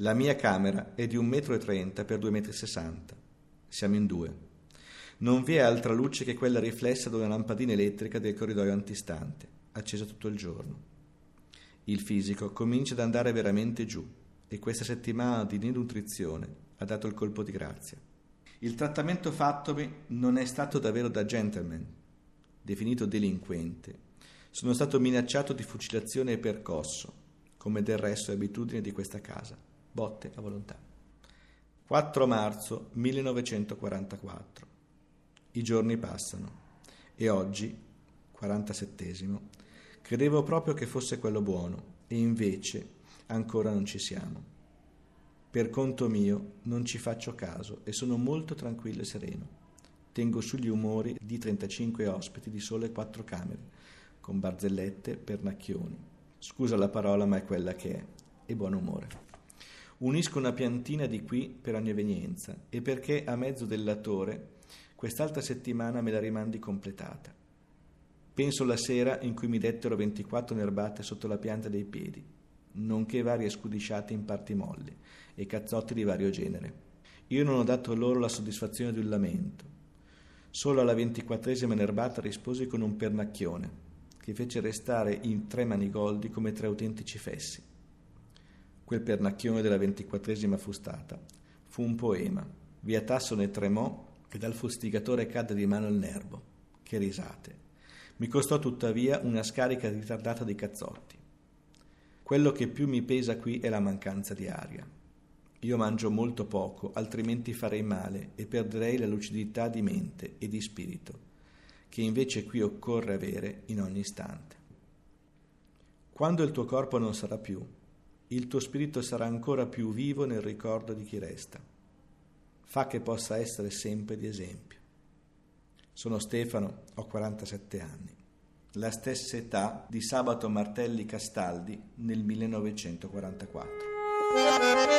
La mia camera è di 1,30 m per 2,60 m. Siamo in due. Non vi è altra luce che quella riflessa da una lampadina elettrica del corridoio antistante, accesa tutto il giorno. Il fisico comincia ad andare veramente giù e questa settimana di denutrizione ha dato il colpo di grazia. Il trattamento fattomi non è stato davvero da gentleman, definito delinquente. Sono stato minacciato di fucilazione e percosso, come del resto è abitudine di questa casa. Botte a volontà. 4 marzo 1944. I giorni passano e oggi, 47esimo, credevo proprio che fosse quello buono e invece ancora non ci siamo. Per conto mio non ci faccio caso e sono molto tranquillo e sereno. Tengo sugli umori di 35 ospiti di sole quattro camere, con barzellette, pernacchioni. Scusa la parola ma è quella che è, e buon umore. Unisco una piantina di qui per ogni evenienza e perché a mezzo del latore quest'altra settimana me la rimandi completata. Penso la sera in cui mi dettero 24 nerbate sotto la pianta dei piedi, nonché varie scudisciate in parti molli e cazzotti di vario genere. Io non ho dato loro la soddisfazione di un lamento. Solo alla ventiquattresima nerbata risposi con un pernacchione, che fece restare in tre manigoldi come tre autentici fessi. Quel pernacchione della ventiquattresima fustata fu un poema. Via Tasso ne tremò e dal fustigatore cadde di mano il nervo. Che risate. Mi costò tuttavia una scarica ritardata di cazzotti. Quello che più mi pesa qui è la mancanza di aria. Io mangio molto poco, altrimenti farei male e perderei la lucidità di mente e di spirito, che invece qui occorre avere in ogni istante. Quando il tuo corpo non sarà più, il tuo spirito sarà ancora più vivo nel ricordo di chi resta. Fa che possa essere sempre di esempio. Sono Stefano, ho 47 anni, la stessa età di Sabato Martelli Castaldi nel 1944.